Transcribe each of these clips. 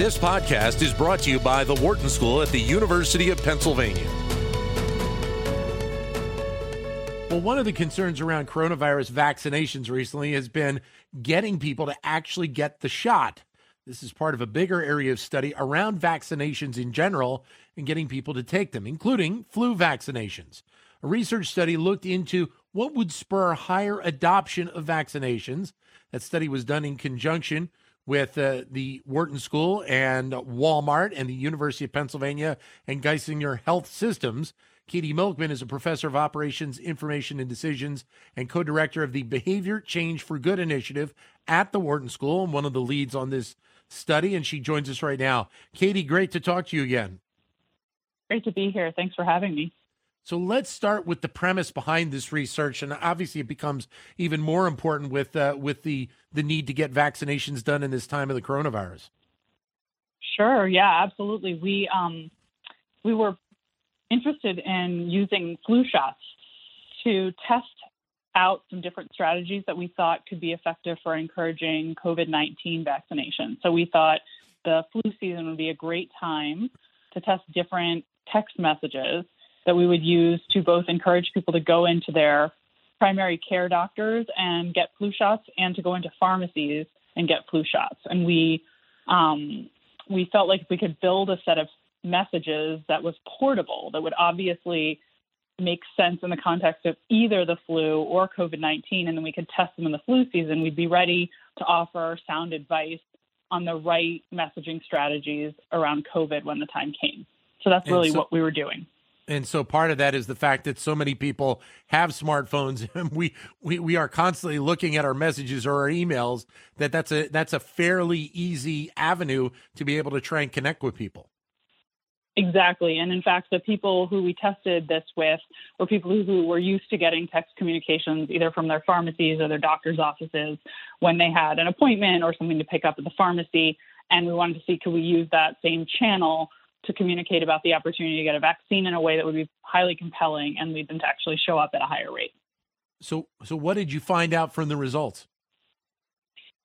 This podcast is brought to you by the Wharton School at the University of Pennsylvania. Well, one of the concerns around coronavirus vaccinations recently has been getting people to actually get the shot. This is part of a bigger area of study around vaccinations in general and getting people to take them, including flu vaccinations. A research study looked into what would spur higher adoption of vaccinations. That study was done in conjunction with uh, the Wharton School and Walmart and the University of Pennsylvania and Geisinger Health Systems. Katie Milkman is a professor of operations, information, and decisions and co director of the Behavior Change for Good initiative at the Wharton School and one of the leads on this study. And she joins us right now. Katie, great to talk to you again. Great to be here. Thanks for having me. So let's start with the premise behind this research, and obviously it becomes even more important with uh, with the the need to get vaccinations done in this time of the coronavirus. Sure. Yeah. Absolutely. We um, we were interested in using flu shots to test out some different strategies that we thought could be effective for encouraging COVID 19 vaccination. So we thought the flu season would be a great time to test different text messages that we would use to both encourage people to go into their primary care doctors and get flu shots and to go into pharmacies and get flu shots. And we um, we felt like we could build a set of messages that was portable, that would obviously make sense in the context of either the flu or COVID 19, and then we could test them in the flu season, we'd be ready to offer sound advice on the right messaging strategies around COVID when the time came. So that's really so, what we were doing. And so part of that is the fact that so many people have smartphones and we, we, we are constantly looking at our messages or our emails that that's a, that's a fairly easy avenue to be able to try and connect with people. Exactly. And in fact, the people who we tested this with were people who were used to getting text communications either from their pharmacies or their doctor's offices when they had an appointment or something to pick up at the pharmacy. And we wanted to see could we use that same channel to communicate about the opportunity to get a vaccine in a way that would be highly compelling and lead them to actually show up at a higher rate. So, so what did you find out from the results?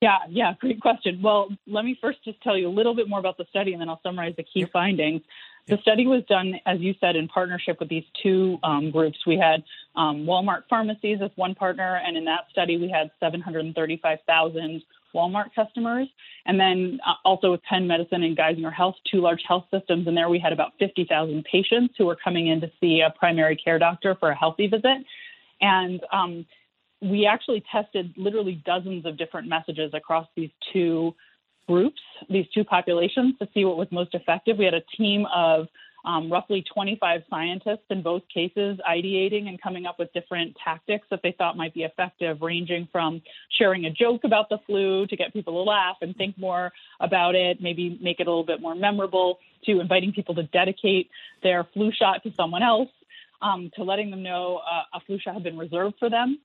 Yeah, yeah, great question. Well, let me first just tell you a little bit more about the study and then I'll summarize the key yep. findings. The study was done, as you said, in partnership with these two um, groups. We had um, Walmart pharmacies as one partner, and in that study, we had 735,000 Walmart customers. And then uh, also with Penn Medicine and Geisinger Health, two large health systems. And there we had about 50,000 patients who were coming in to see a primary care doctor for a healthy visit. And um, we actually tested literally dozens of different messages across these two groups, these two populations, to see what was most effective. We had a team of um, roughly 25 scientists in both cases ideating and coming up with different tactics that they thought might be effective, ranging from sharing a joke about the flu to get people to laugh and think more about it, maybe make it a little bit more memorable, to inviting people to dedicate their flu shot to someone else, um, to letting them know uh, a flu shot had been reserved for them.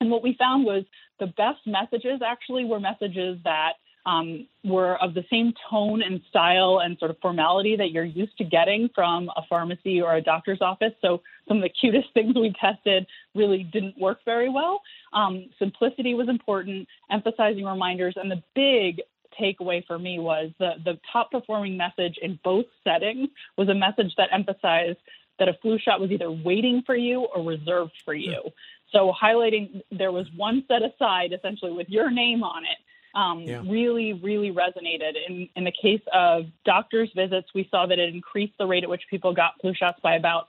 And what we found was the best messages actually were messages that um, were of the same tone and style and sort of formality that you're used to getting from a pharmacy or a doctor's office. So some of the cutest things we tested really didn't work very well. Um, simplicity was important, emphasizing reminders, and the big takeaway for me was the, the top performing message in both settings was a message that emphasized that a flu shot was either waiting for you or reserved for you. So highlighting there was one set aside essentially with your name on it um, yeah. really, really resonated. In, in the case of doctors' visits, we saw that it increased the rate at which people got flu shots by about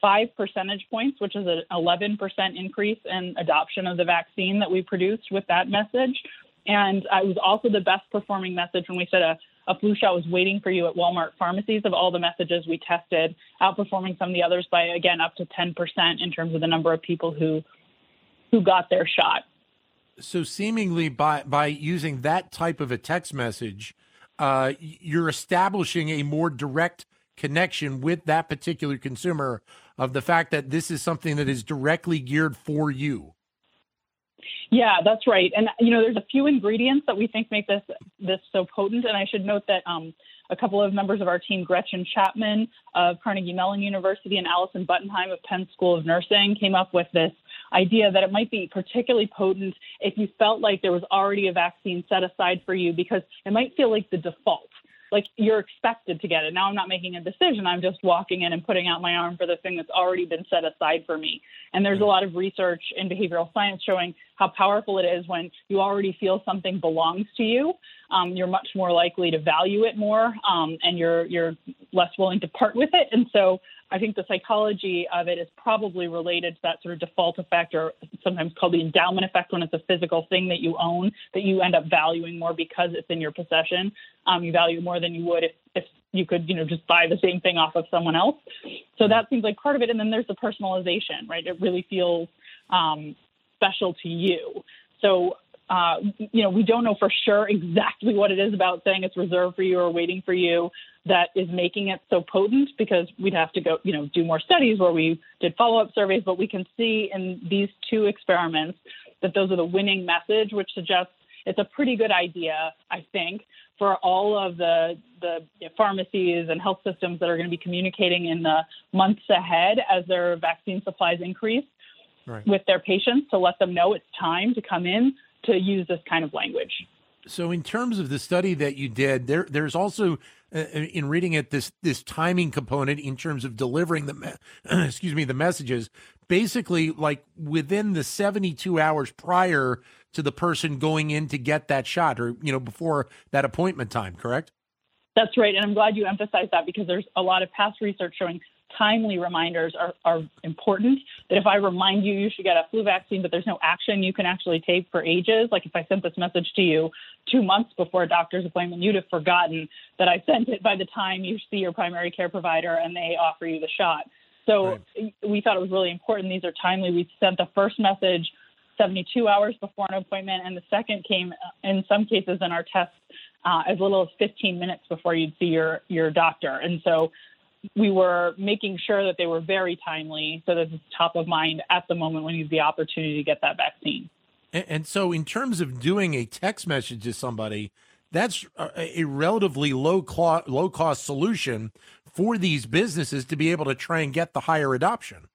five percentage points, which is an 11% increase in adoption of the vaccine that we produced with that message. And it was also the best performing message when we said a, a flu shot was waiting for you at Walmart pharmacies of all the messages we tested, outperforming some of the others by again up to 10% in terms of the number of people who who got their shot so seemingly by by using that type of a text message, uh, you're establishing a more direct connection with that particular consumer of the fact that this is something that is directly geared for you. Yeah, that's right. And you know, there's a few ingredients that we think make this this so potent. And I should note that um, a couple of members of our team, Gretchen Chapman of Carnegie Mellon University and Alison Buttenheim of Penn School of Nursing, came up with this idea that it might be particularly potent if you felt like there was already a vaccine set aside for you because it might feel like the default. like you're expected to get it. Now I'm not making a decision. I'm just walking in and putting out my arm for the thing that's already been set aside for me. And there's a lot of research in behavioral science showing how powerful it is when you already feel something belongs to you. Um, you're much more likely to value it more, um, and you're you're less willing to part with it. And so I think the psychology of it is probably related to that sort of default effect, or sometimes called the endowment effect, when it's a physical thing that you own that you end up valuing more because it's in your possession. Um, you value more than you would if, if you could, you know, just buy the same thing off of someone else. So that seems like part of it. And then there's the personalization, right? It really feels um, special to you. So uh, you know, we don't know for sure exactly what it is about saying it's reserved for you or waiting for you that is making it so potent because we'd have to go, you know, do more studies where we did follow up surveys, but we can see in these two experiments that those are the winning message, which suggests it's a pretty good idea, I think, for all of the the pharmacies and health systems that are going to be communicating in the months ahead as their vaccine supplies increase right. with their patients to let them know it's time to come in to use this kind of language. So, in terms of the study that you did, there there's also uh, in reading it this this timing component in terms of delivering the me- excuse me the messages. Basically, like within the 72 hours prior to the person going in to get that shot, or you know before that appointment time. Correct? That's right, and I'm glad you emphasized that because there's a lot of past research showing timely reminders are, are important. That if I remind you you should get a flu vaccine, but there's no action you can actually take for ages, like if I sent this message to you two months before a doctor's appointment, you'd have forgotten that I sent it by the time you see your primary care provider and they offer you the shot. So right. we thought it was really important. These are timely. We sent the first message 72 hours before an appointment, and the second came in some cases in our tests uh, as little as 15 minutes before you'd see your your doctor. And so we were making sure that they were very timely so that it's top of mind at the moment when you have the opportunity to get that vaccine. And, and so, in terms of doing a text message to somebody, that's a, a relatively low low cost solution for these businesses to be able to try and get the higher adoption.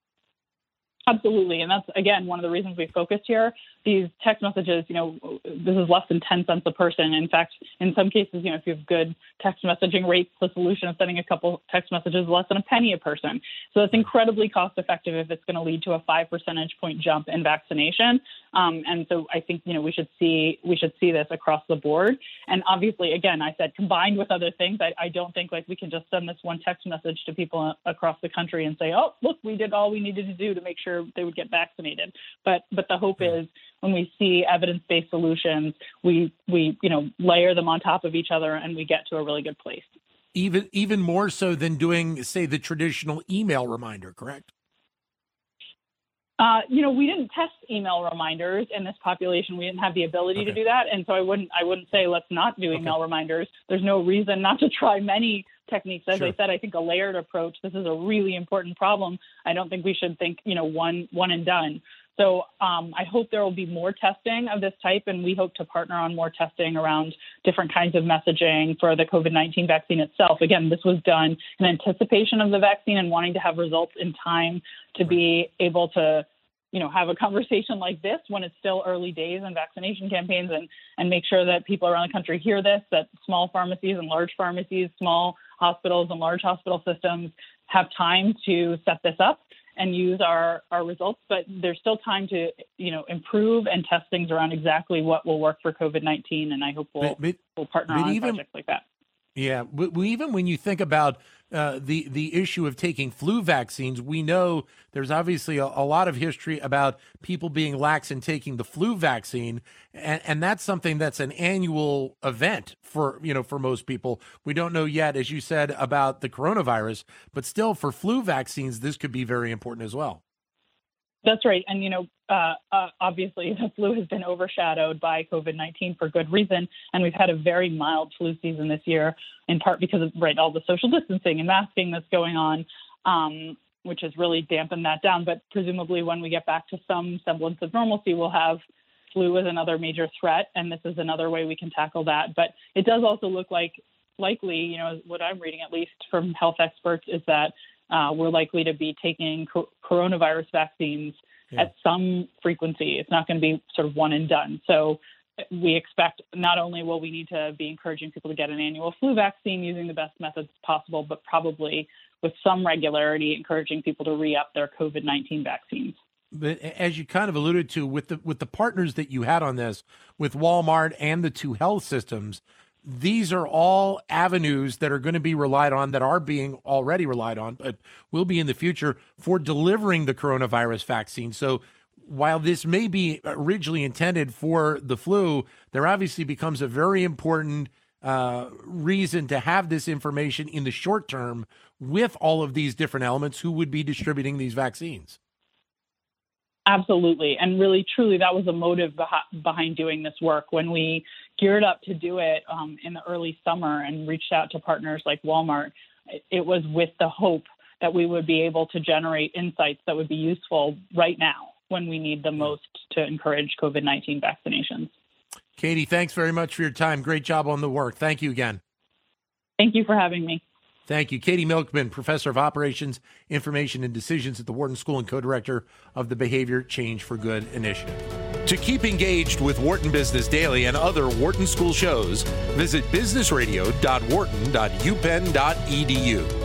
Absolutely. And that's, again, one of the reasons we focused here. These text messages, you know, this is less than 10 cents a person. In fact, in some cases, you know, if you have good text messaging rates, the solution of sending a couple text messages is less than a penny a person. So it's incredibly cost effective if it's going to lead to a five percentage point jump in vaccination. Um, and so I think, you know, we should see, we should see this across the board. And obviously, again, I said combined with other things, I, I don't think like we can just send this one text message to people across the country and say, oh, look, we did all we needed to do to make sure they would get vaccinated. But but the hope is when we see evidence-based solutions, we we you know layer them on top of each other and we get to a really good place. Even even more so than doing say the traditional email reminder, correct? Uh, you know, we didn't test email reminders in this population. We didn't have the ability okay. to do that, and so I wouldn't I wouldn't say let's not do email okay. reminders. There's no reason not to try many techniques. As sure. I said, I think a layered approach. This is a really important problem. I don't think we should think you know one one and done. So um, I hope there will be more testing of this type, and we hope to partner on more testing around different kinds of messaging for the COVID 19 vaccine itself. Again, this was done in anticipation of the vaccine and wanting to have results in time to be able to you know have a conversation like this when it's still early days in vaccination campaigns and and make sure that people around the country hear this that small pharmacies and large pharmacies small hospitals and large hospital systems have time to set this up and use our, our results, but there's still time to, you know, improve and test things around exactly what will work for COVID-19. And I hope we'll, but, but, we'll partner on even, projects like that. Yeah, but even when you think about uh, the the issue of taking flu vaccines, we know there's obviously a, a, lot of history about people being lax in taking the flu vaccine, and, and that's something that's an annual event for you know for most people. We don't know yet, as you said, about the coronavirus, but still for flu vaccines, this could be very important as well. That's right. And, you know, uh, uh, obviously the flu has been overshadowed by COVID 19 for good reason. And we've had a very mild flu season this year, in part because of, right, all the social distancing and masking that's going on, um, which has really dampened that down. But presumably, when we get back to some semblance of normalcy, we'll have flu as another major threat. And this is another way we can tackle that. But it does also look like likely, you know, what I'm reading at least from health experts is that uh, we're likely to be taking co- coronavirus vaccines yeah. at some frequency. It's not going to be sort of one and done. So we expect not only will we need to be encouraging people to get an annual flu vaccine using the best methods possible, but probably with some regularity encouraging people to re-up their COVID-19 vaccines. But as you kind of alluded to with the with the partners that you had on this with Walmart and the two health systems, these are all avenues that are going to be relied on that are being already relied on, but will be in the future for delivering the coronavirus vaccine. So while this may be originally intended for the flu, there obviously becomes a very important uh, reason to have this information in the short term with all of these different elements who would be distributing these vaccines. Absolutely. And really, truly, that was a motive beh- behind doing this work. When we geared up to do it um, in the early summer and reached out to partners like Walmart, it was with the hope that we would be able to generate insights that would be useful right now when we need the most to encourage COVID 19 vaccinations. Katie, thanks very much for your time. Great job on the work. Thank you again. Thank you for having me. Thank you. Katie Milkman, Professor of Operations, Information, and Decisions at the Wharton School and co director of the Behavior Change for Good initiative. To keep engaged with Wharton Business Daily and other Wharton School shows, visit businessradio.wharton.upenn.edu.